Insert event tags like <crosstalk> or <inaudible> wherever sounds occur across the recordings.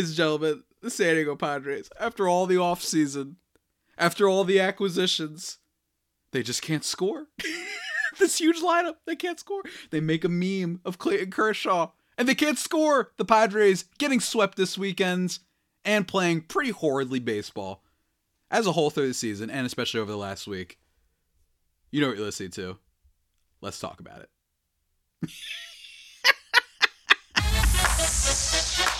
ladies and gentlemen, the San Diego Padres, after all the offseason, after all the acquisitions, they just can't score. <laughs> this huge lineup, they can't score. They make a meme of Clayton Kershaw, and they can't score. The Padres getting swept this weekend and playing pretty horridly baseball as a whole through the season, and especially over the last week. You know what you're listening to. Let's talk about it. <laughs>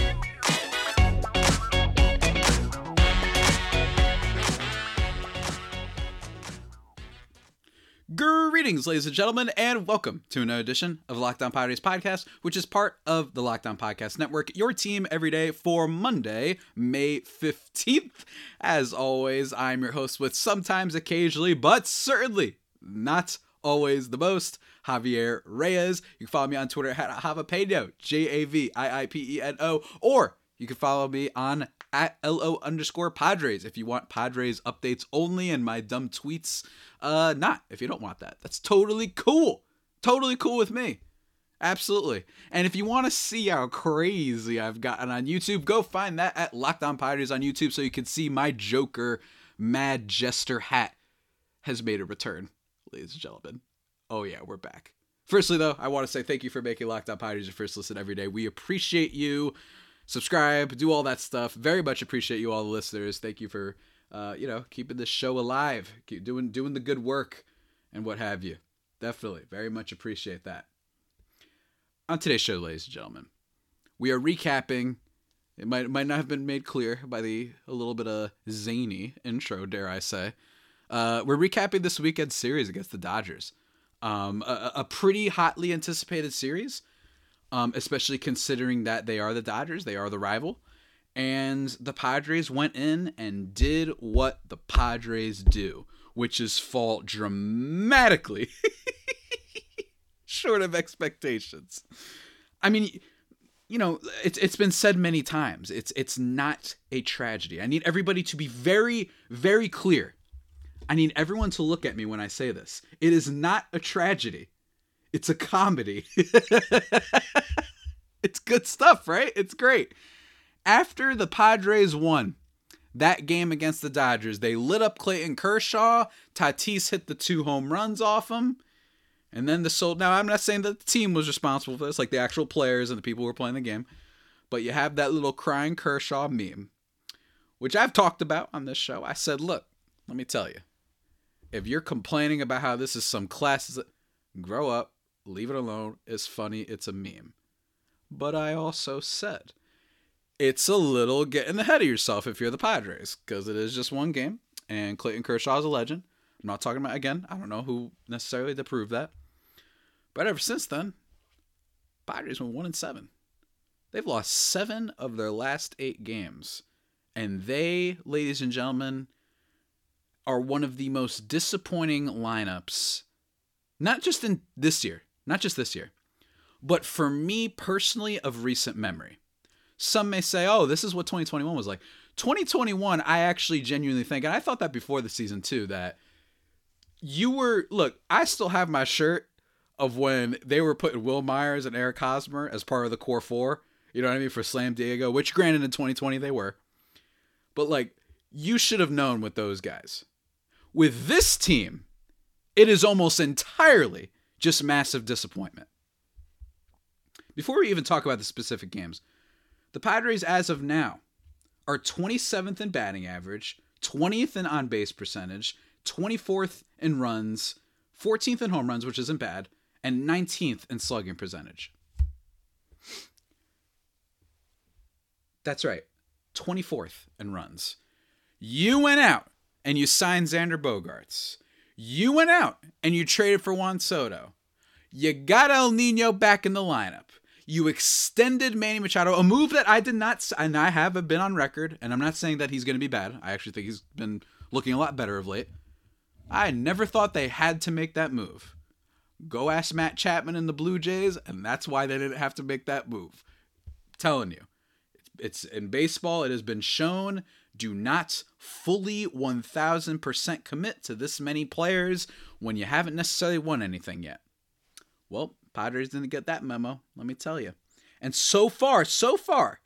Greetings, ladies and gentlemen, and welcome to another edition of Locked On Padres podcast, which is part of the Locked On Podcast Network, your team every day for Monday, May 15th. As always, I'm your host with sometimes, occasionally, but certainly not always the most, Javier Reyes. You can follow me on Twitter at Javapeno, J A V I I P E N O, or you can follow me on at LO underscore Padres if you want Padres updates only and my dumb tweets. Uh, not if you don't want that. That's totally cool. Totally cool with me. Absolutely. And if you want to see how crazy I've gotten on YouTube, go find that at Locked On Padres on YouTube so you can see my Joker Mad Jester hat has made a return, ladies and gentlemen. Oh, yeah, we're back. Firstly, though, I want to say thank you for making Locked On Padres your first listen every day. We appreciate you subscribe, do all that stuff. Very much appreciate you all the listeners. Thank you for uh, you know, keeping this show alive, keep doing doing the good work and what have you. Definitely. Very much appreciate that. On today's show, ladies and gentlemen, we are recapping it might might not have been made clear by the a little bit of zany intro, dare I say. Uh, we're recapping this weekend series against the Dodgers. Um, a, a pretty hotly anticipated series um, especially considering that they are the Dodgers, they are the rival. And the Padres went in and did what the Padres do, which is fall dramatically <laughs> short of expectations. I mean, you know, it's it's been said many times. It's it's not a tragedy. I need everybody to be very very clear. I need everyone to look at me when I say this. It is not a tragedy. It's a comedy. <laughs> it's good stuff, right? It's great. After the Padres won that game against the Dodgers, they lit up Clayton Kershaw. Tatis hit the two home runs off him. And then the soul. Now, I'm not saying that the team was responsible for this, like the actual players and the people who were playing the game. But you have that little crying Kershaw meme, which I've talked about on this show. I said, look, let me tell you. If you're complaining about how this is some class, grow up, leave it alone. It's funny. It's a meme. But I also said it's a little getting ahead of yourself if you're the Padres because it is just one game and Clayton Kershaw is a legend. I'm not talking about again. I don't know who necessarily to prove that. But ever since then, Padres went one and seven. They've lost seven of their last eight games, and they, ladies and gentlemen, are one of the most disappointing lineups. Not just in this year, not just this year, but for me personally, of recent memory. Some may say, oh, this is what 2021 was like. 2021, I actually genuinely think, and I thought that before the season too, that you were, look, I still have my shirt of when they were putting Wil Myers and Eric Hosmer as part of the core four, you know what I mean, for Slam Diego, which granted in 2020 they were. But like, you should have known with those guys. With this team, it is almost entirely just massive disappointment. Before we even talk about the specific games, the Padres, as of now, are 27th in batting average, 20th in on base percentage, 24th in runs, 14th in home runs, which isn't bad, and 19th in slugging percentage. That's right, 24th in runs. You went out and you signed Xander Bogaerts. You went out and you traded for Juan Soto. You got El Nino back in the lineup. You extended Manny Machado, a move that I did not, and I have been on record, and I'm not saying that he's going to be bad. I actually think he's been looking a lot better of late. I never thought they had to make that move. Go ask Matt Chapman and the Blue Jays, and that's why they didn't have to make that move. I'm telling you, it's it's in baseball. It has been shown. Do not fully 1000% commit to this many players when you haven't necessarily won anything yet. Well, Padres didn't get that memo, let me tell you. And so far, so far,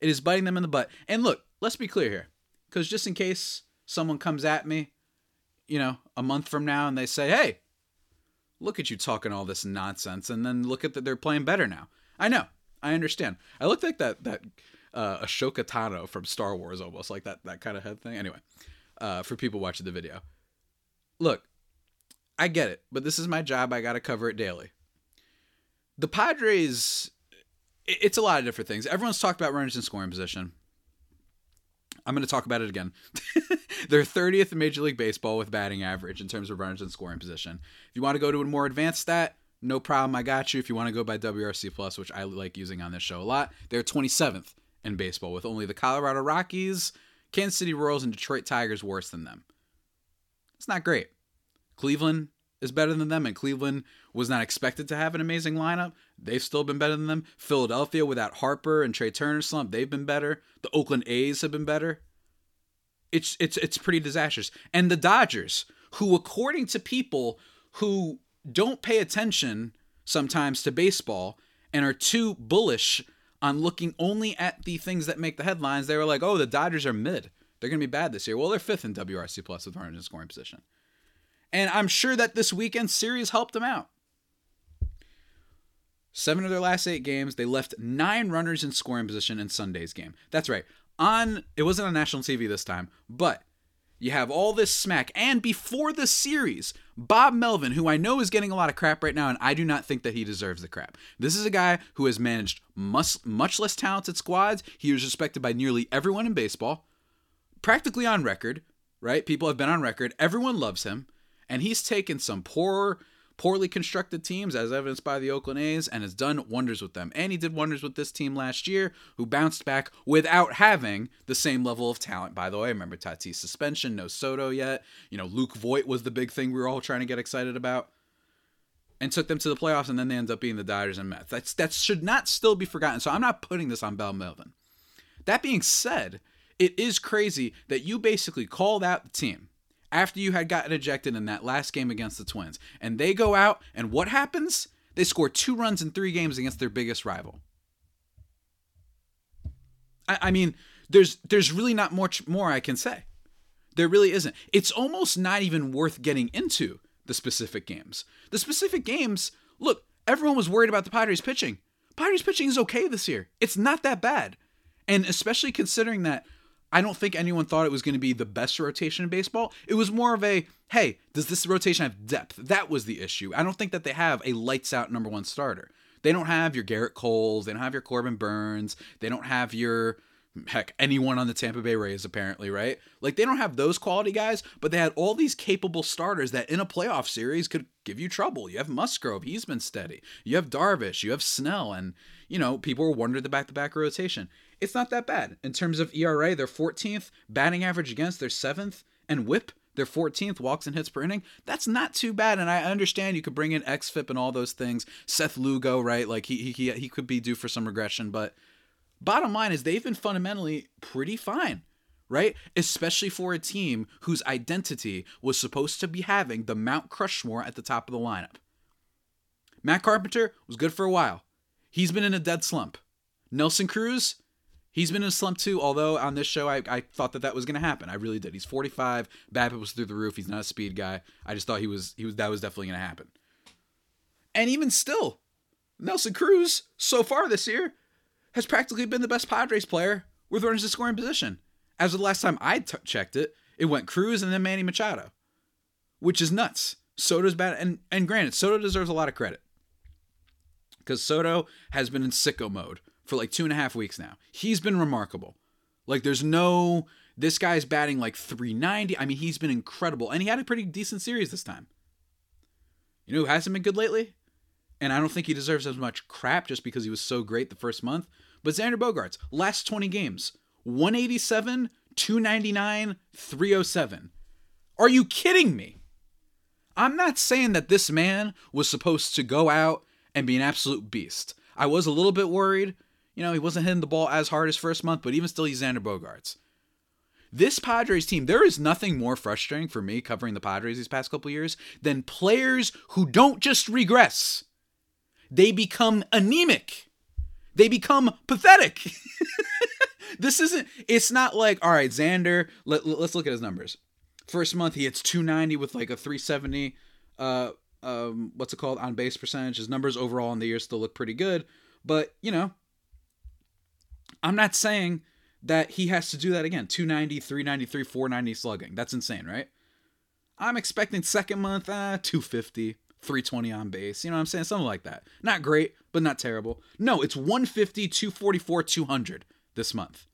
it is biting them in the butt. And look, let's be clear here, because just in case someone comes at me, you know, a month from now and they say, hey, look at you talking all this nonsense, and then look at that they're playing better now. I know, I understand. I look like that that uh, Ahsoka Tano from Star Wars, almost like that that kind of head thing. Anyway, uh, for people watching the video, look, I get it, but this is my job. I got to cover it daily. The Padres, it's a lot of different things. Everyone's talked about runners in scoring position. I'm going to talk about it again. <laughs> They're 30th in Major League Baseball with batting average in terms of runners in scoring position. If you want to go to a more advanced stat, no problem. I got you. If you want to go by WRC plus, which I like using on this show a lot, they're 27th in baseball with only the Colorado Rockies, Kansas City Royals, and Detroit Tigers worse than them. It's not great. Cleveland is better than them, and Cleveland was not expected to have an amazing lineup. They've still been better than them. Philadelphia, without Harper and Trey Turner slump, they've been better. The Oakland A's have been better. It's it's it's pretty disastrous. And the Dodgers, who according to people who don't pay attention sometimes to baseball and are too bullish on looking only at the things that make the headlines, they were like, "Oh, the Dodgers are mid. They're going to be bad this year." Well, they're fifth in WRC plus with runners in scoring position. And I'm sure that this weekend series helped them out. Seven of their last eight games, they left nine runners in scoring position in Sunday's game. That's right. On it wasn't on national TV this time, but you have all this smack. And before the series, Bob Melvin, who I know is getting a lot of crap right now, and I do not think that he deserves the crap. This is a guy who has managed much, much less talented squads. He is respected by nearly everyone in baseball, practically on record, right? People have been on record. Everyone loves him. And he's taken some poor poorly constructed teams, as evidenced by the Oakland A's, and has done wonders with them. And he did wonders with this team last year, who bounced back without having the same level of talent. By the way, remember Tatis suspension, no Soto yet. You know, Luke Voit was the big thing we were all trying to get excited about. And took them to the playoffs, and then they end up being the Dodgers and Mets. That's that should not still be forgotten. So I'm not putting this on Bob Melvin. That being said, it is crazy that you basically called out the team after you had gotten ejected in that last game against the Twins. And they go out, and what happens? They score two runs in three games against their biggest rival. I, I mean, there's there's really not much more I can say. There really isn't. It's almost not even worth getting into the specific games. The specific games, look, everyone was worried about the Padres pitching. Padres pitching is okay this year. It's not that bad. And especially considering that I don't think anyone thought it was going to be the best rotation in baseball. It was more of a, hey, does this rotation have depth? That was the issue. I don't think that they have a lights out number one starter. They don't have your Gerrit Coles. They don't have your Corbin Burnes. They don't have your, heck, anyone on the Tampa Bay Rays, apparently, right? Like, they don't have those quality guys, but they had all these capable starters that in a playoff series could give you trouble. You have Musgrove. He's been steady. You have Darvish. You have Snell. And, you know, people were wondering the back to back rotation it's not that bad. In terms of ERA, they're 14th, batting average against, they're 7th, and whip, they're 14th, walks and hits per inning. That's not too bad. And I understand you could bring in XFIP and all those things. Seth Lugo, right? Like he, he, he could be due for some regression, but bottom line is they've been fundamentally pretty fine, right? Especially for a team whose identity was supposed to be having the Mount Crushmore at the top of the lineup. Matt Carpenter was good for a while. He's been in a dead slump. Nelson Cruz, He's been in a slump too, although on this show I, I thought that that was going to happen. I really did. He's 45. BABIP was through the roof. He's not a speed guy. I just thought he was he was that was definitely going to happen. And even still, Nelson Cruz so far this year has practically been the best Padres player with runners in scoring position. As of the last time I t- checked it, it went Cruz and then Manny Machado, which is nuts. Soto's bad, and and granted, Soto deserves a lot of credit because Soto has been in sicko mode for like two and a half weeks now. He's been remarkable. Like there's no this guy's batting like 390. I mean, he's been incredible. And he had a pretty decent series this time. You know who hasn't been good lately? And I don't think he deserves as much crap just because he was so great the first month. But Xander Bogaerts, last 20 games, 187, 299, 307. Are you kidding me? I'm not saying that this man was supposed to go out and be an absolute beast. I was a little bit worried You know, he wasn't hitting the ball as hard as first month, but even still, he's Xander Bogaerts. This Padres team, there is nothing more frustrating for me covering the Padres these past couple years than players who don't just regress, they become anemic. They become pathetic. <laughs> this isn't, it's not like, all right, Xander, let, let's look at his numbers. First month, he hits 290 with like a 370, uh, um, what's it called, on base percentage. His numbers overall in the year still look pretty good. But, you know, I'm not saying that he has to do that again 290, 393, 490 slugging. That's insane, right? I'm expecting second month, uh, 250, 320 on base. You know what I'm saying? Something like that. Not great, but not terrible. No, it's 150, 244, 200 this month.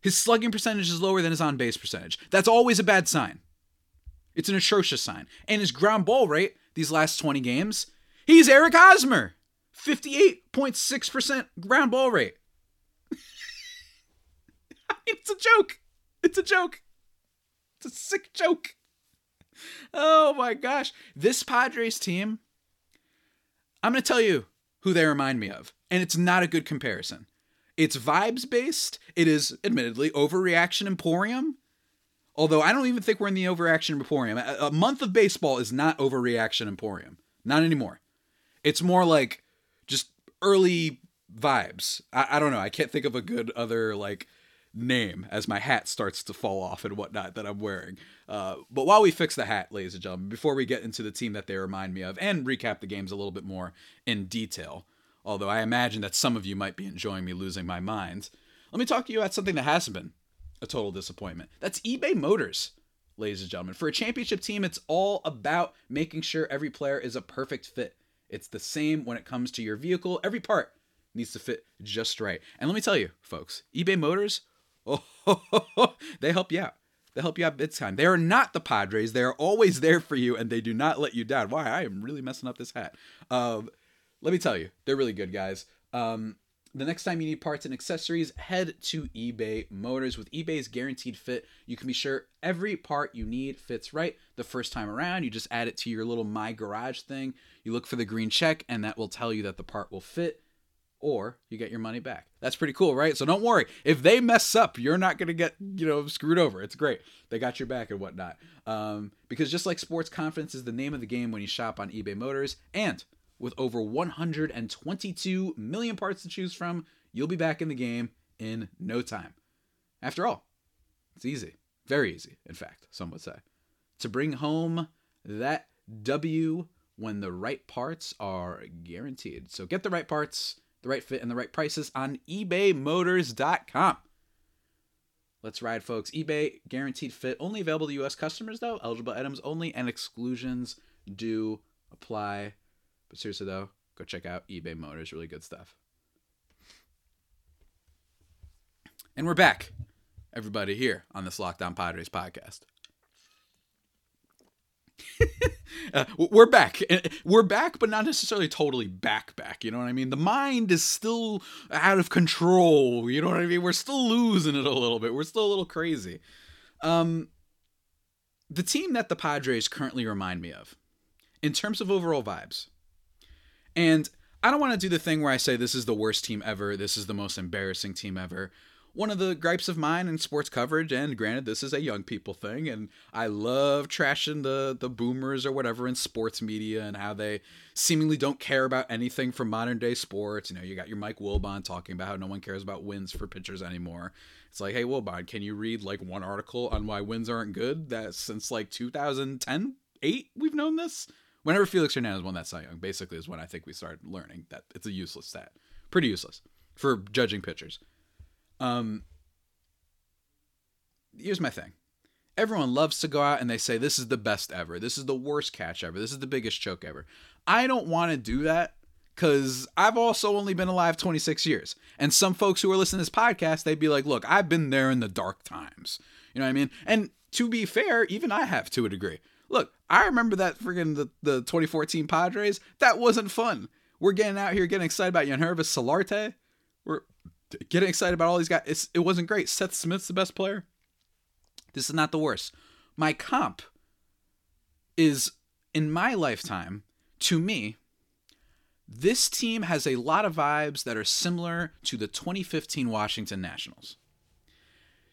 His slugging percentage is lower than his on base percentage. That's always a bad sign. It's an atrocious sign. And his ground ball rate these last 20 games, he's Eric Hosmer. 58.6% ground ball rate. It's a joke. It's a joke. It's a sick joke. Oh my gosh. This Padres team, I'm going to tell you who they remind me of. And it's not a good comparison. It's vibes based. It is admittedly overreaction emporium. Although I don't even think we're in the overreaction emporium. A, month of baseball is not overreaction emporium. Not anymore. It's more like just early vibes. I, I don't know. I can't think of a good other like name as my hat starts to fall off and whatnot that I'm wearing. Uh, but while we fix the hat, ladies and gentlemen, before we get into the team that they remind me of and recap the games a little bit more in detail, although I imagine that some of you might be enjoying me losing my mind, let me talk to you about something that hasn't been a total disappointment. That's eBay Motors, ladies and gentlemen. For a championship team, it's all about making sure every player is a perfect fit. It's the same when it comes to your vehicle. Every part needs to fit just right. And let me tell you, folks, eBay Motors Oh, <laughs> they help you out. They help you out big time. They are not the Padres. They are always there for you, and they do not let you down. Why? I am really messing up this hat. Um, let me tell you, they're really good guys. Um, the next time you need parts and accessories, head to eBay Motors. With eBay's guaranteed fit, you can be sure every part you need fits right the first time around. You just add it to your little My Garage thing. You look for the green check, and that will tell you that the part will fit or you get your money back. That's pretty cool, right? So don't worry. If they mess up, you're not going to get, you know, screwed over. It's great. They got your back and whatnot. Um, because just like sports confidence is the name of the game when you shop on eBay Motors, and with over 122 million parts to choose from, you'll be back in the game in no time. After all, it's easy. Very easy, in fact, some would say. To bring home that W when the right parts are guaranteed. So get the right parts the right fit and the right prices on ebaymotors.com. Let's ride, folks. eBay guaranteed fit, only available to U.S. customers, though. Eligible items only, and exclusions do apply. But seriously, though, go check out eBay Motors. Really good stuff. And we're back, everybody, here on this Locked On Padres podcast. <laughs> uh, we're back. <laughs> We're back, but not necessarily totally back back. You know what I mean? The mind is still out of control. You know what I mean? We're still losing it a little bit. We're still a little crazy. Um, the team that the Padres currently remind me of, in terms of overall vibes, and I don't want to do the thing where I say this is the worst team ever, this is the most embarrassing team ever one of the gripes of mine in sports coverage, and granted, this is a young people thing, and I love trashing the the boomers or whatever in sports media and how they seemingly don't care about anything from modern day sports. You know, you got your Mike Wilbon talking about how no one cares about wins for pitchers anymore. It's like, hey, Wilbon, can you read like one article on why wins aren't good? That since like 2010, eight, we've known this. Whenever Felix Hernandez won that Cy Young, basically is when I think we started learning that it's a useless stat. Pretty useless for judging pitchers. Um, here's my thing. Everyone loves to go out and they say this is the best ever. This is the worst catch ever. This is the biggest choke ever. I don't want to do that because I've also only been alive 26 years. And some folks who are listening to this podcast, they'd be like, look, I've been there in the dark times. You know what I mean? And to be fair, even I have to a degree. Look, I remember that friggin' the, the 2014 Padres. That wasn't fun. We're getting out here getting excited about Yangervis Solarte. We're getting excited about all these guys. It's, it wasn't great. Seth Smith's the best player. This is not the worst. My comp is in my lifetime, to me, This team has a lot of vibes that are similar to the 2015 Washington Nationals.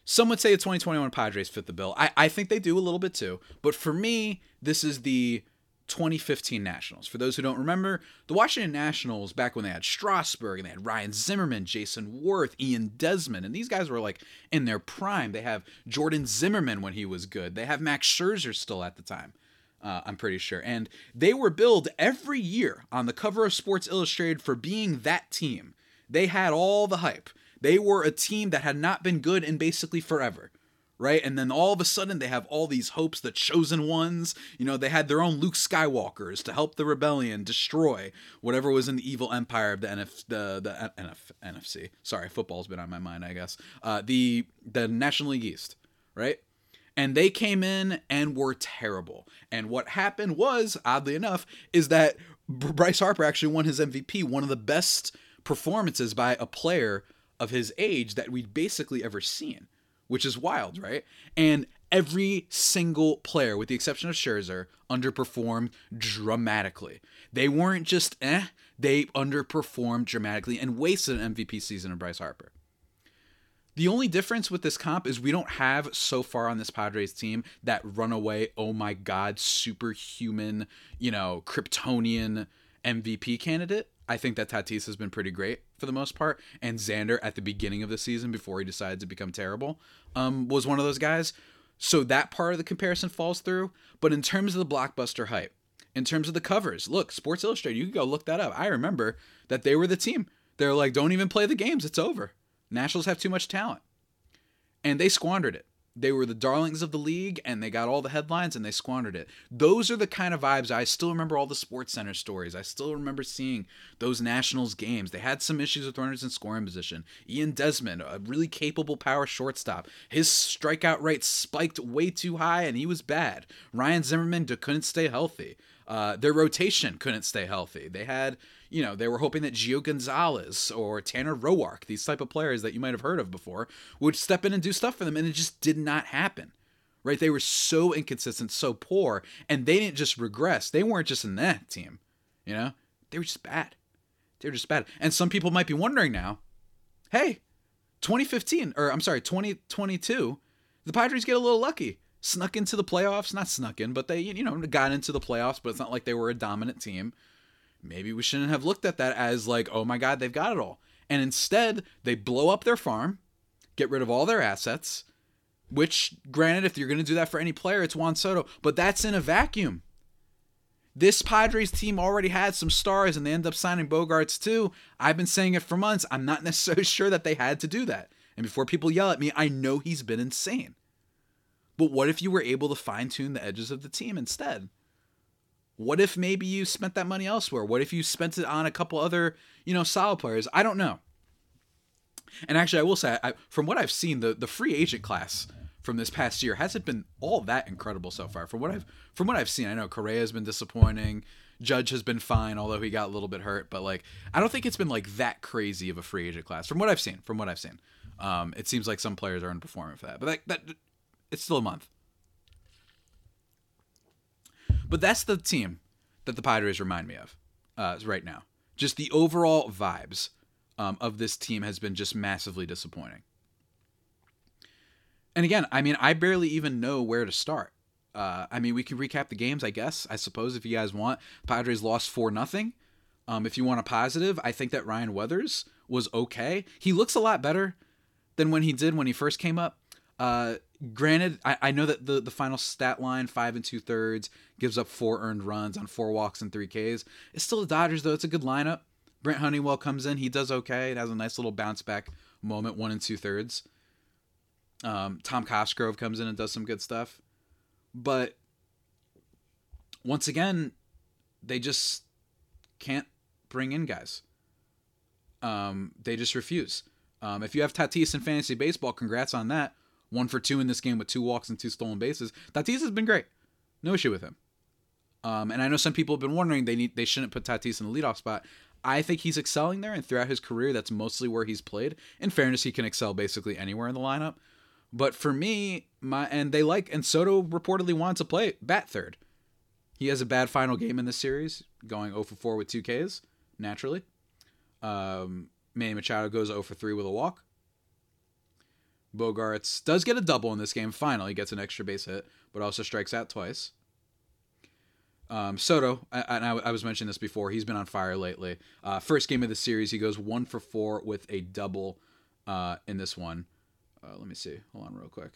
Some would say the 2021 Padres fit the bill. I, I think they do a little bit too. But for me, this is the 2015 Nationals. For those who don't remember, the Washington Nationals, back when they had Strasburg and they had Ryan Zimmerman, Jayson Werth, Ian Desmond, and these guys were like in their prime. They have Jordan Zimmermann when he was good. They have Max Scherzer still at the time. Uh, I'm pretty sure. And they were billed every year on the cover of Sports Illustrated for being that team. They had all the hype. They were a team that had not been good in basically forever right? And then all of a sudden they have all these hopes, the chosen ones. You know, they had their own Luke Skywalkers to help the rebellion destroy whatever was in the evil empire of the NF the the NF, NFC. Sorry, football's been on my mind, I guess. Uh, the the National League East, right? And they came in and were terrible. And what happened was, oddly enough, is that Bryce Harper actually won his MVP, one of the best performances by a player of his age that we'd basically ever seen which is wild, right? And every single player, with the exception of Scherzer, underperformed dramatically. They weren't just eh, they underperformed dramatically and wasted an MVP season of Bryce Harper. The only difference with this comp is we don't have so far on this Padres team that runaway, oh my god, superhuman, you know, Kryptonian MVP candidate. I think that Tatis has been pretty great for the most part, and Xander at the beginning of the season before he decided to become terrible um, was one of those guys. So that part of the comparison falls through. But in terms of the blockbuster hype, in terms of the covers, look, Sports Illustrated, you can go look that up. I remember that they were the team. They're like, don't even play the games, it's over. Nationals have too much talent. And they squandered it. They were the darlings of the league and they got all the headlines and they squandered it. Those are the kind of vibes I still remember all the Sports Center stories. I still remember seeing those Nationals games. They had some issues with runners in scoring position. Ian Desmond, a really capable power shortstop. His strikeout rate spiked way too high and he was bad. Ryan Zimmerman couldn't stay healthy. Uh, their rotation couldn't stay healthy. They had you know, they were hoping that Gio Gonzalez or Tanner Roark, these type of players that you might have heard of before, would step in and do stuff for them, and it just did not happen. Right? They were so inconsistent, so poor, and they didn't just regress. They weren't just in that team. You know? They were just bad. They were just bad. And some people might be wondering now, hey, 2015, or I'm sorry, 2022, the Padres get a little lucky. Snuck into the playoffs, not snuck in, but they, you know, got into the playoffs, but it's not like they were a dominant team maybe we shouldn't have looked at that as like, oh my God, they've got it all. And instead, they blow up their farm, get rid of all their assets, which, granted, if you're going to do that for any player, it's Juan Soto, but that's in a vacuum. This Padres team already had some stars and they end up signing Bogaerts too. I've been saying it for months. I'm not <laughs> necessarily sure that they had to do that. And before people yell at me, I know he's been insane. But what if you were able to fine tune the edges of the team instead? What if maybe you spent that money elsewhere? What if you spent it on a couple other, you know, solid players? I don't know. And actually, I will say, I, from what I've seen, the the free agent class from this past year hasn't been all that incredible so far. From what I've from what I've seen, I know Correa has been disappointing. Judge has been fine, although he got a little bit hurt. But like, I don't think it's been like that crazy of a free agent class from what I've seen. From what I've seen, um, it seems like some players are underperforming for that. But that, that it's still a month. But that's the team that the Padres remind me of uh, right now. Just the overall vibes um, of this team has been just massively disappointing. And again, I mean, I barely even know where to start. Uh, I mean, we can recap the games, I guess. I suppose if you guys want, Padres lost four nothing. Um, if you want a positive, I think that Ryan Weathers was okay. He looks a lot better than when he did when he first came up. Uh, granted, I, I know that the, the final stat line, five and two thirds, gives up four earned runs on four walks and three Ks. It's still the Dodgers, though. It's a good lineup. Brent Honeywell comes in. He does okay. It has a nice little bounce back moment, one and two thirds. Um, Tom Cosgrove comes in and does some good stuff. But once again, they just can't bring in guys. Um, they just refuse. Um, if you have Tatis in fantasy baseball, congrats on that one for two in this game with two walks and two stolen bases. Tatis has been great. No issue with him. Um, and I know some people have been wondering they need they shouldn't put Tatis in the leadoff spot. I think he's excelling there, and throughout his career, that's mostly where he's played. In fairness, he can excel basically anywhere in the lineup. But for me, my and they like and Soto reportedly wants to play bat third. He has a bad final game in this series, going 0 for 4 with two Ks. naturally. Um, Manny Machado goes 0 for 3 with a walk. Bogaerts does get a double in this game. Finally, he gets an extra base hit, but also strikes out twice. Um, Soto, and I, I, was mentioning this before, he's been on fire lately. Uh, first game of the series, he goes one for four with a double uh, in this one. Uh, let me see. Hold on, real quick.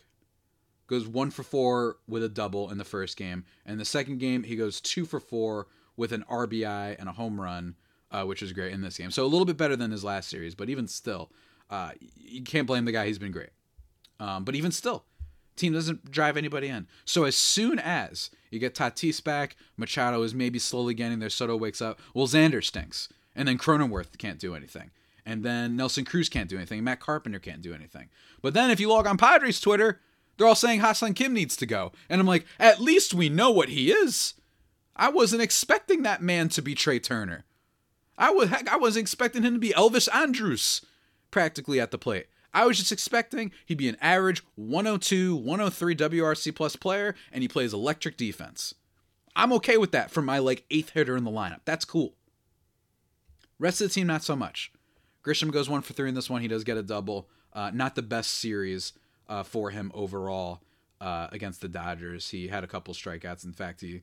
Goes one for four with a double in the first game, and the second game he goes two for four with an RBI and a home run, uh, which is great in this game. So a little bit better than his last series, but even still, uh, you can't blame the guy. He's been great. Um, but even still, team doesn't drive anybody in. So as soon as you get Tatis back, Machado is maybe slowly getting there. Soto wakes up. Well, Xander stinks, and then Cronenworth can't do anything, and then Nelson Cruz can't do anything. Matt Carpenter can't do anything. But then if you log on Padres Twitter, they're all saying Ha-Seong Kim needs to go, and I'm like, at least we know what he is. I wasn't expecting that man to be Trey Turner. I was I wasn't expecting him to be Elvis Andrus, practically at the plate. I was just expecting he'd be an average 102, 103 WRC plus player, and he plays electric defense. I'm okay with that for my like eighth hitter in the lineup. That's cool. Rest of the team, not so much. Grisham goes one for three in this one. He does get a double. Uh, not the best series uh, for him overall uh, against the Dodgers. He had a couple strikeouts. In fact, he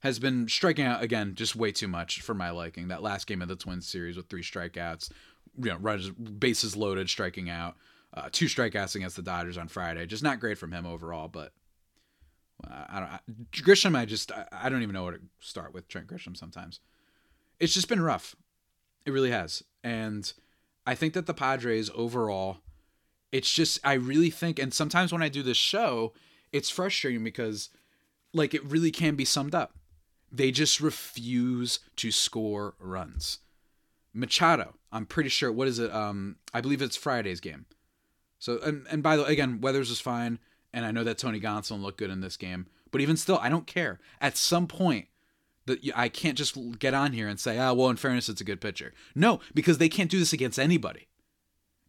has been striking out again just way too much for my liking. That last game of the Twins series with three strikeouts, you know, runs, bases loaded, striking out. Uh, two strikeouts against the Dodgers on Friday. Just not great from him overall, but I don't. I, Grisham, I just I, I don't even know where to start with Trent Grisham. Sometimes it's just been rough. It really has, and I think that the Padres overall, it's just I really think, and sometimes when I do this show, it's frustrating because, like, it really can be summed up. They just refuse to score runs. Machado, I'm pretty sure. What is it? Um, I believe it's Friday's game. So and and by the way, again, Weathers was fine, and I know that Tony Gonsolin looked good in this game, but even still, I don't care. At some point, that I can't just get on here and say, ah, well, in fairness, it's a good pitcher. No, because they can't do this against anybody.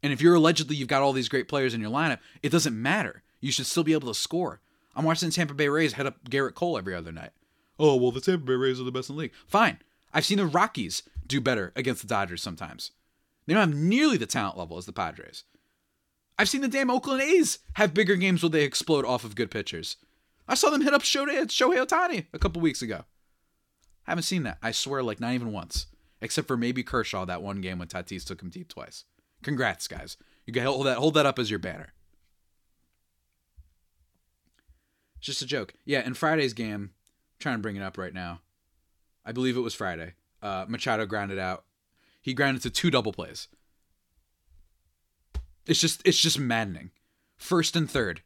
And if you're allegedly you've got all these great players in your lineup, it doesn't matter. You should still be able to score. I'm watching Tampa Bay Rays head up Gerrit Cole every other night. Oh, well, the Tampa Bay Rays are the best in the league. Fine. I've seen the Rockies do better against the Dodgers sometimes. They don't have nearly the talent level as the Padres. I've seen the damn Oakland A's have bigger games where they explode off of good pitchers. I saw them hit up Shohei, Shohei Ohtani a couple weeks ago. I haven't seen that. I swear, like not even once, except for maybe Kershaw that one game when Tatis took him deep twice. Congrats, guys! You can hold that hold that up as your banner. It's just a joke. Yeah, in Friday's game, I'm trying to bring it up right now. I believe it was Friday. Uh, Machado grounded out. He grounded to two double plays. It's just it's just maddening. First and third,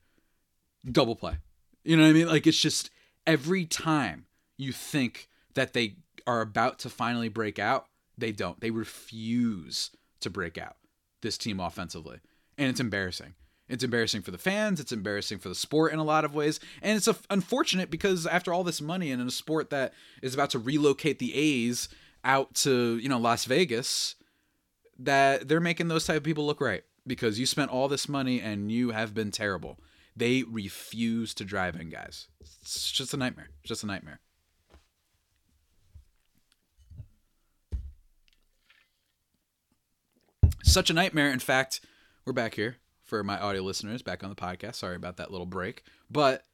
double play. You know what I mean? Like it's just every time you think that they are about to finally break out, they don't. They refuse to break out. This team offensively, and it's embarrassing. It's embarrassing for the fans. It's embarrassing for the sport in a lot of ways, and it's unfortunate because after all this money and in a sport that is about to relocate the A's out to you know Las Vegas, that they're making those type of people look right because you spent all this money and you have been terrible. They refuse to drive in, guys. It's just a nightmare. It's just a nightmare. Such a nightmare. In fact, we're back here for my audio listeners back on the podcast. Sorry about that little break. But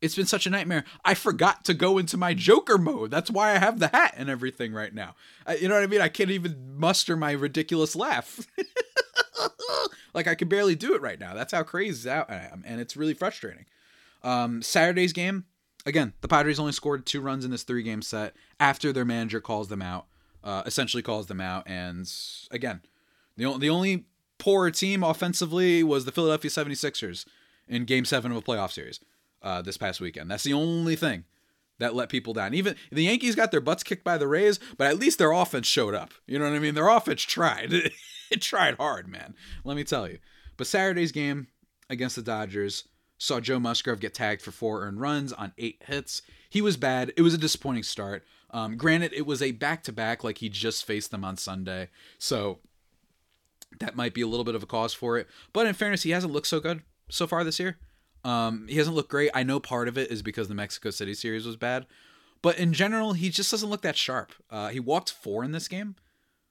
it's been such a nightmare. I forgot to go into my Joker mode. That's why I have the hat and everything right now. I, you know what I mean? I can't even muster my ridiculous laugh. <laughs> like I can barely do it right now. That's how crazy out I am, and it's really frustrating. Um, Saturday's game, again, the Padres only scored two runs in this three game set after their manager calls them out, uh, essentially calls them out, and again, the only the only poor team offensively was the Philadelphia 76ers in Game Seven of a playoff series uh, this past weekend. That's the only thing that let people down. Even the Yankees got their butts kicked by the Rays, but at least their offense showed up. You know what I mean? Their offense tried. <laughs> it tried hard, man. Let me tell you. But Saturday's game against the Dodgers saw Joe Musgrove get tagged for four earned runs on eight hits. He was bad. It was a disappointing start. Um, granted, it was a back to back, like he just faced them on Sunday. So that might be a little bit of a cause for it. But in fairness, he hasn't looked so good so far this year. Um, he hasn't looked great. I know part of it is because the Mexico City series was bad. But in general, he just doesn't look that sharp. Uh, he walked four in this game,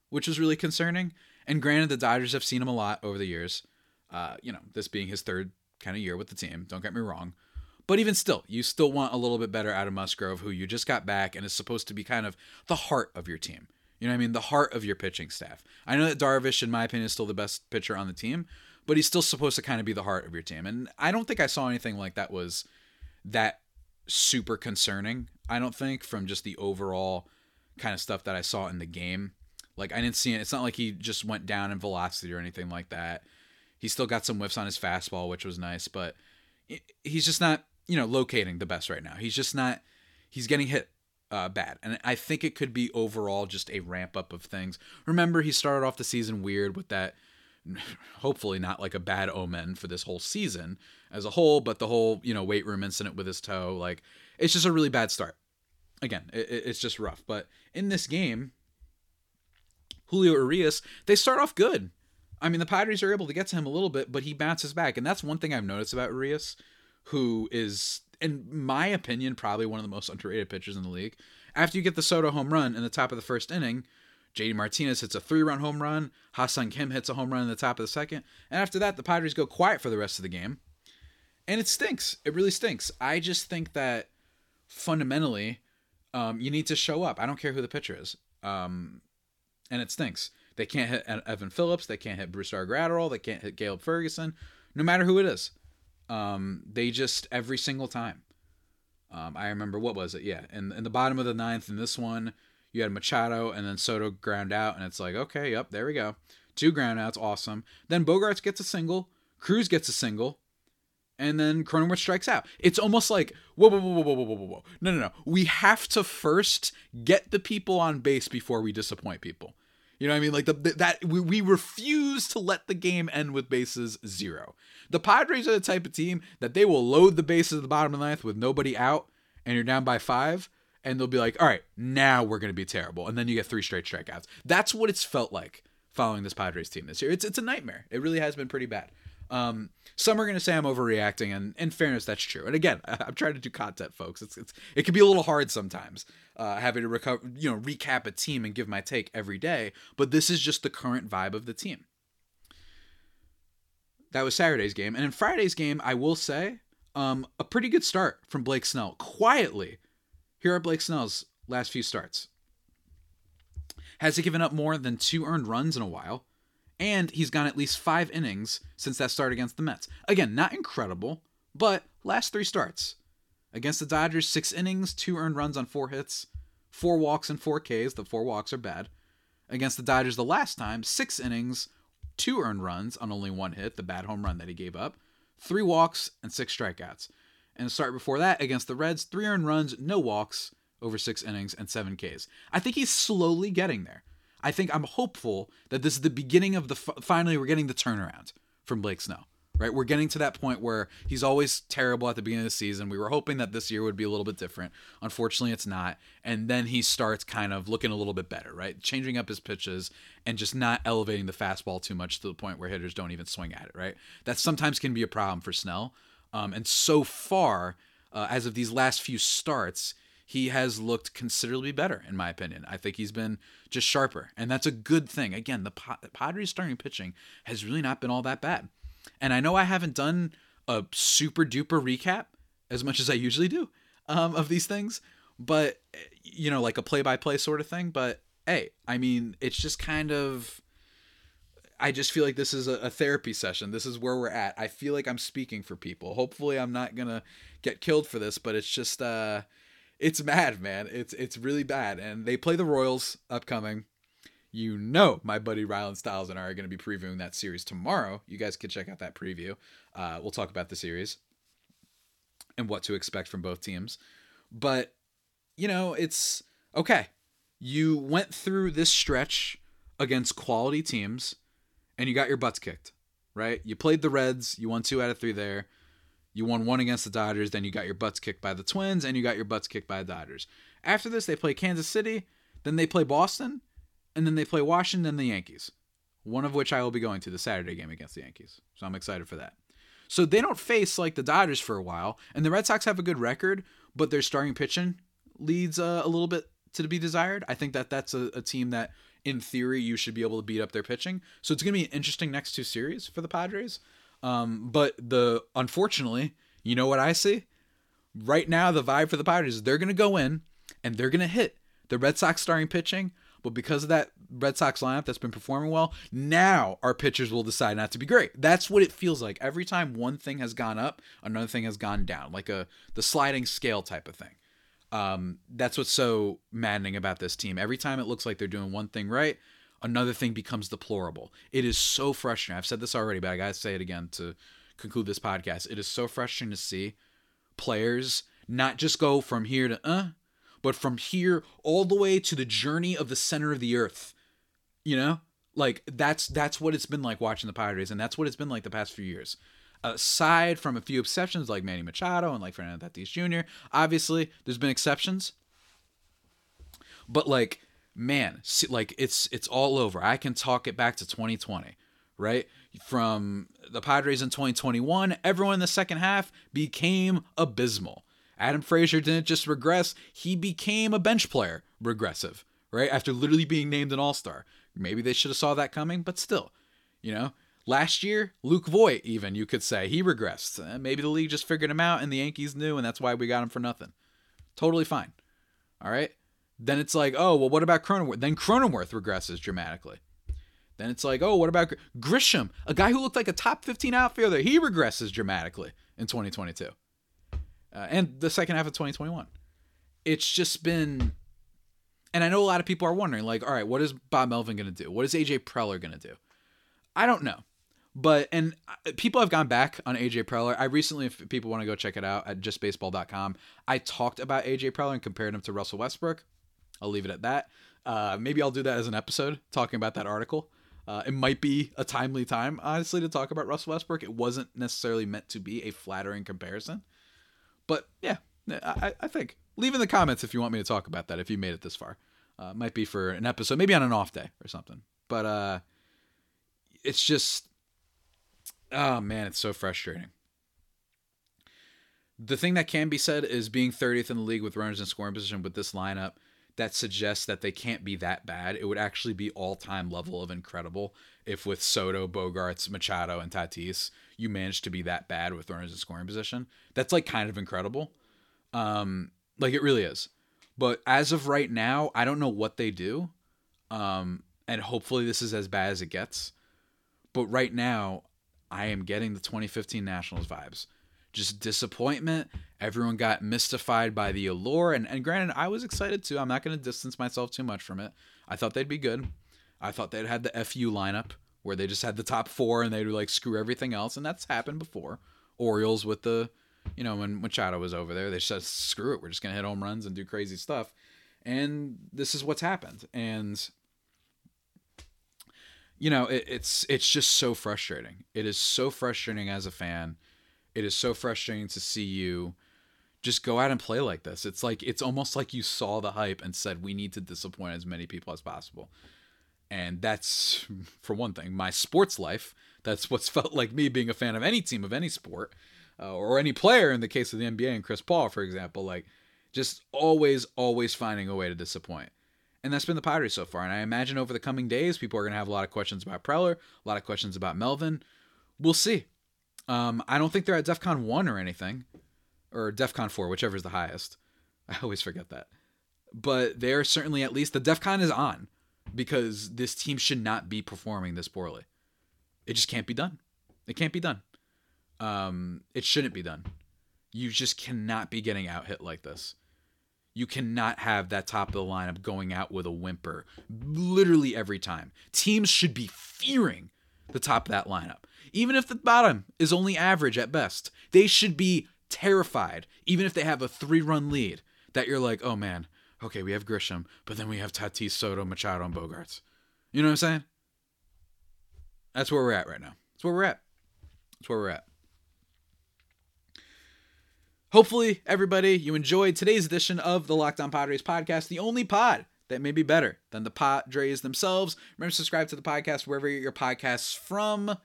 which was really concerning. And granted, the Dodgers have seen him a lot over the years. Uh, you know, this being his third kind of year with the team. Don't get me wrong. But even still, you still want a little bit better out of Musgrove, who you just got back and is supposed to be kind of the heart of your team. You know what I mean? The heart of your pitching staff. I know that Darvish, in my opinion, is still the best pitcher on the team, but he's still supposed to kind of be the heart of your team. And I don't think I saw anything like that was that super concerning. I don't think from just the overall kind of stuff that I saw in the game. Like I didn't see it. It's not like he just went down in velocity or anything like that. He still got some whiffs on his fastball, which was nice, but he's just not you know, locating the best right now. He's just not. He's getting hit uh, bad, and I think it could be overall just a ramp up of things. Remember, he started off the season weird with that. <laughs> Hopefully, not like a bad omen for this whole season as a whole, but the whole you know weight room incident with his toe, like it's just a really bad start. Again, it, it's just rough. But in this game, Julio Urias, they start off good. I mean, the Padres are able to get to him a little bit, but he bounces back, and that's one thing I've noticed about Urias who is, in my opinion, probably one of the most underrated pitchers in the league. After you get the Soto home run in the top of the first inning, JD Martinez hits a three run home run. Ha-Seong Kim hits a home run in the top of the second. And after that, the Padres go quiet for the rest of the game. And it stinks. It really stinks. I just think that fundamentally, um, you need to show up. I don't care who the pitcher is. Um, and it stinks. They can't hit Evan Phillips. They can't hit Brusdar Graterol. They can't hit Caleb Ferguson. No matter who it is. Um, they just every single time. Um, I remember what was it? Yeah, in in the bottom of the ninth in this one, you had Machado and then Soto ground out, and it's like, okay, yep, there we go, two ground outs, awesome. Then Bogaerts gets a single, Cruz gets a single, and then Cronenworth strikes out. It's almost like whoa, whoa, whoa, whoa, whoa, whoa, whoa. No, no, no. We have to first get the people on base before we disappoint people. You know what I mean? Like the that we, we refuse to let the game end with bases zero. The Padres are the type of team that they will load the bases at the bottom of the ninth with nobody out, and you're down by five, and they'll be like, "All right, now we're going to be terrible," and then you get three straight strikeouts. That's what it's felt like following this Padres team this year. It's it's a nightmare. It really has been pretty bad. Um, some are going to say I'm overreacting, and in fairness, that's true. And again, <laughs> I'm trying to do content, folks. It's, it's it can be a little hard sometimes uh, having to recover, you know, recap a team and give my take every day. But this is just the current vibe of the team. That was Saturday's game, and in Friday's game, I will say, um, a pretty good start from Blake Snell. Quietly, here are Blake Snell's last few starts. Has he given up more than two earned runs in a while? and he's gone at least five innings since that start against the Mets. Again, not incredible, but last three starts. Against the Dodgers, six innings, two earned runs on four hits, four walks and four Ks. The four walks are bad. Against the Dodgers the last time, six innings, two earned runs on only one hit, the bad home run that he gave up, three walks and six strikeouts. And start before that against the Reds, three earned runs, no walks, over six innings, and seven Ks. I think he's slowly getting there. I think I'm hopeful that this is the beginning of the finally we're getting the turnaround from Blake Snell. Right, we're getting to that point where he's always terrible at the beginning of the season. We were hoping that this year would be a little bit different. Unfortunately, it's not. And then he starts kind of looking a little bit better, right? Changing up his pitches and just not elevating the fastball too much to the point where hitters don't even swing at it, right? That sometimes can be a problem for Snell. Um, and so far, uh, as of these last few starts, he has looked considerably better, in my opinion. I think he's been just sharper, and that's a good thing. Again, the, Padres starting pitching has really not been all that bad. And I know I haven't done a super duper recap as much as I usually do um, of these things, but you know, like a play by play sort of thing. But hey, I mean, it's just kind of. I just feel like this is a, a, therapy session. This is where we're at. I feel like I'm speaking for people. Hopefully, I'm not gonna get killed for this, but it's just uh, it's mad, man. It's it's really bad. And they play the Royals upcoming. You know, my buddy Rylan Styles and I are going to be previewing that series tomorrow. You guys can check out that preview. Uh, we'll talk about the series and what to expect from both teams. But you know, it's okay. You went through this stretch against quality teams, and you got your butts kicked. Right? You played the Reds. You won two out of three there. You won one against the Dodgers, then you got your butts kicked by the Twins, and you got your butts kicked by the Dodgers. After this, they play Kansas City, then they play Boston, and then they play Washington, and the Yankees. One of which I will be going to the Saturday game against the Yankees. So I'm excited for that. So they don't face like the Dodgers for a while, and the Red Sox have a good record, but their starting pitching leads uh, a little bit to be desired. I think that that's a, a team that in theory, you should be able to beat up their pitching. So it's going to be an interesting next two series for the Padres. Um, but the unfortunately, you know what I see? Right now, the vibe for the Padres is they're going to go in and they're going to hit the Red Sox starting pitching. But because of that Red Sox lineup that's been performing well, now our pitchers will decide not to be great. That's what it feels like. Every time one thing has gone up, another thing has gone down, like a the sliding scale type of thing. Um, that's what's so maddening about this team. Every time it looks like they're doing one thing right, another thing becomes deplorable. It is so frustrating. I've said this already, but I gotta say it again to conclude this podcast. It is so frustrating to see players not just go from here to uh, but from here all the way to the journey of the center of the earth. You know? Like that's that's what it's been like watching the Padres, and that's what it's been like the past few years. Aside from a few exceptions like Manny Machado and like Fernando Tatis Jr., obviously there's been exceptions. But like, man, see, like it's it's all over. I can talk it back to 2020, right? From the Padres in 2021, everyone in the second half became abysmal. Adam Frazier didn't just regress, he became a bench player regressive, right? After literally being named an all-star. Maybe they should have saw that coming, but still, you know. Last year, Luke Voit, even you could say he regressed. Uh, maybe the league just figured him out, and the Yankees knew, and that's why we got him for nothing. Totally fine. All right. Then it's like, oh well, what about Cronenworth? Then Cronenworth regresses dramatically. Then it's like, oh, what about Grisham, a guy who looked like a top 15 outfielder? He regresses dramatically in 2022 uh, and the second half of 2021. It's just been, and I know a lot of people are wondering, like, all right, what is Bob Melvin going to do? What is AJ Preller going to do? I don't know. But, and uh, people have gone back on AJ Preller. I recently, if people want to go check it out at justbaseball.com, I talked about AJ Preller and compared him to Russell Westbrook. I'll leave it at that. Uh, maybe I'll do that as an episode talking about that article. Uh, it might be a timely time, honestly, to talk about Russell Westbrook. It wasn't necessarily meant to be a flattering comparison. But yeah, I, I think. Leave in the comments if you want me to talk about that, if you made it this far. Uh, might be for an episode, maybe on an off day or something. But uh, it's just, oh man, it's so frustrating. The thing that can be said is being 30th in the league with runners in scoring position with this lineup that suggests that they can't be that bad. It would actually be all time level of incredible if with Soto, Bogaerts, Machado, and Tatis, you managed to be that bad with runners in scoring position. That's like kind of incredible. Um, like it really is. But as of right now, I don't know what they do. Um, and hopefully this is as bad as it gets. But right now, I am getting the 2015 Nationals vibes just disappointment. Everyone got mystified by the allure. And, and granted, I was excited too. I'm not going to distance myself too much from it. I thought they'd be good. I thought they'd had the FU lineup where they just had the top four and they'd like screw everything else. And that's happened before. Orioles with the, you know, when Machado was over there, they said, screw it. We're just going to hit home runs and do crazy stuff. And this is what's happened. And, you know, it, it's it's just so frustrating. It is so frustrating as a fan it is so frustrating to see you just go out and play like this. It's like it's almost like you saw the hype and said we need to disappoint as many people as possible. And that's for one thing, my sports life. That's what's <laughs> felt like me being a fan of any team of any sport uh, or any player in the case of the NBA and Chris Paul, for example, like just always, always finding a way to disappoint. And that's been the Padres so far. And I imagine over the coming days, people are going to have a lot of questions about Preller, a lot of questions about Melvin. We'll see. Um, I don't think they're at DEFCON 1 or anything, or DEFCON 4, whichever is the highest. <laughs> I always forget that. But they're certainly at least the DEFCON is on because this team should not be performing this poorly. It just can't be done. It can't be done. Um, it shouldn't be done. You just cannot be getting out hit like this. You cannot have that top of the lineup going out with a whimper literally every time. Teams should be fearing the top of that lineup even if the bottom is only average at best. They should be terrified, even if they have a three run lead, that you're like, oh man, okay, we have Grisham, but then we have Tatis, Soto, Machado, and Bogaerts. You know what I'm saying? That's where we're at right now. That's where we're at. That's where we're at. Hopefully, everybody, you enjoyed today's edition of the Locked On Padres podcast, the only pod that may be better than the Padres themselves. Remember to subscribe to the podcast wherever you your podcasts from.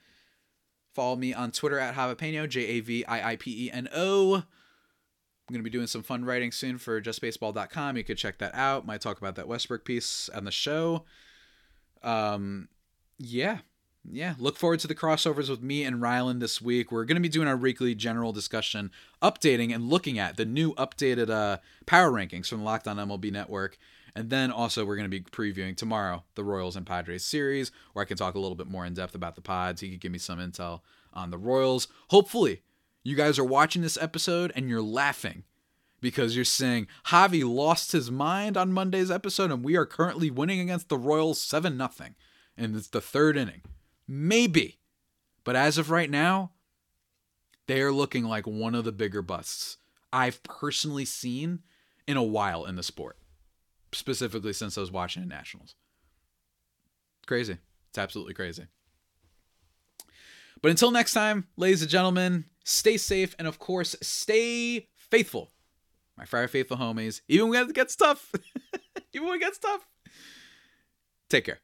Follow me on Twitter at Javipeno, J A V I I P E N O. I'm going to be doing some fun writing soon for justbaseball.com. You could check that out. Might talk about that Westbrook piece on the show. um, yeah, yeah. Look forward to the crossovers with me and Rylan this week. We're going to be doing our weekly general discussion, updating and looking at the new updated uh, power rankings from Locked On MLB Network. And then also we're going to be previewing tomorrow the Royals and Padres series, where I can talk a little bit more in depth about the pods. He could give me some intel on the Royals. Hopefully, you guys are watching this episode and you're laughing because you're saying Javi lost his mind on Monday's episode and we are currently winning against the Royals 7 0 and it's the third inning. Maybe. But as of right now, they are looking like one of the bigger busts I've personally seen in a while in the sport, specifically since I was watching the Nationals. Crazy. It's absolutely crazy. But until next time, ladies and gentlemen, stay safe and of course, stay faithful my Friar Faithful homies, even when it gets tough, <laughs> even when it gets tough. Take care.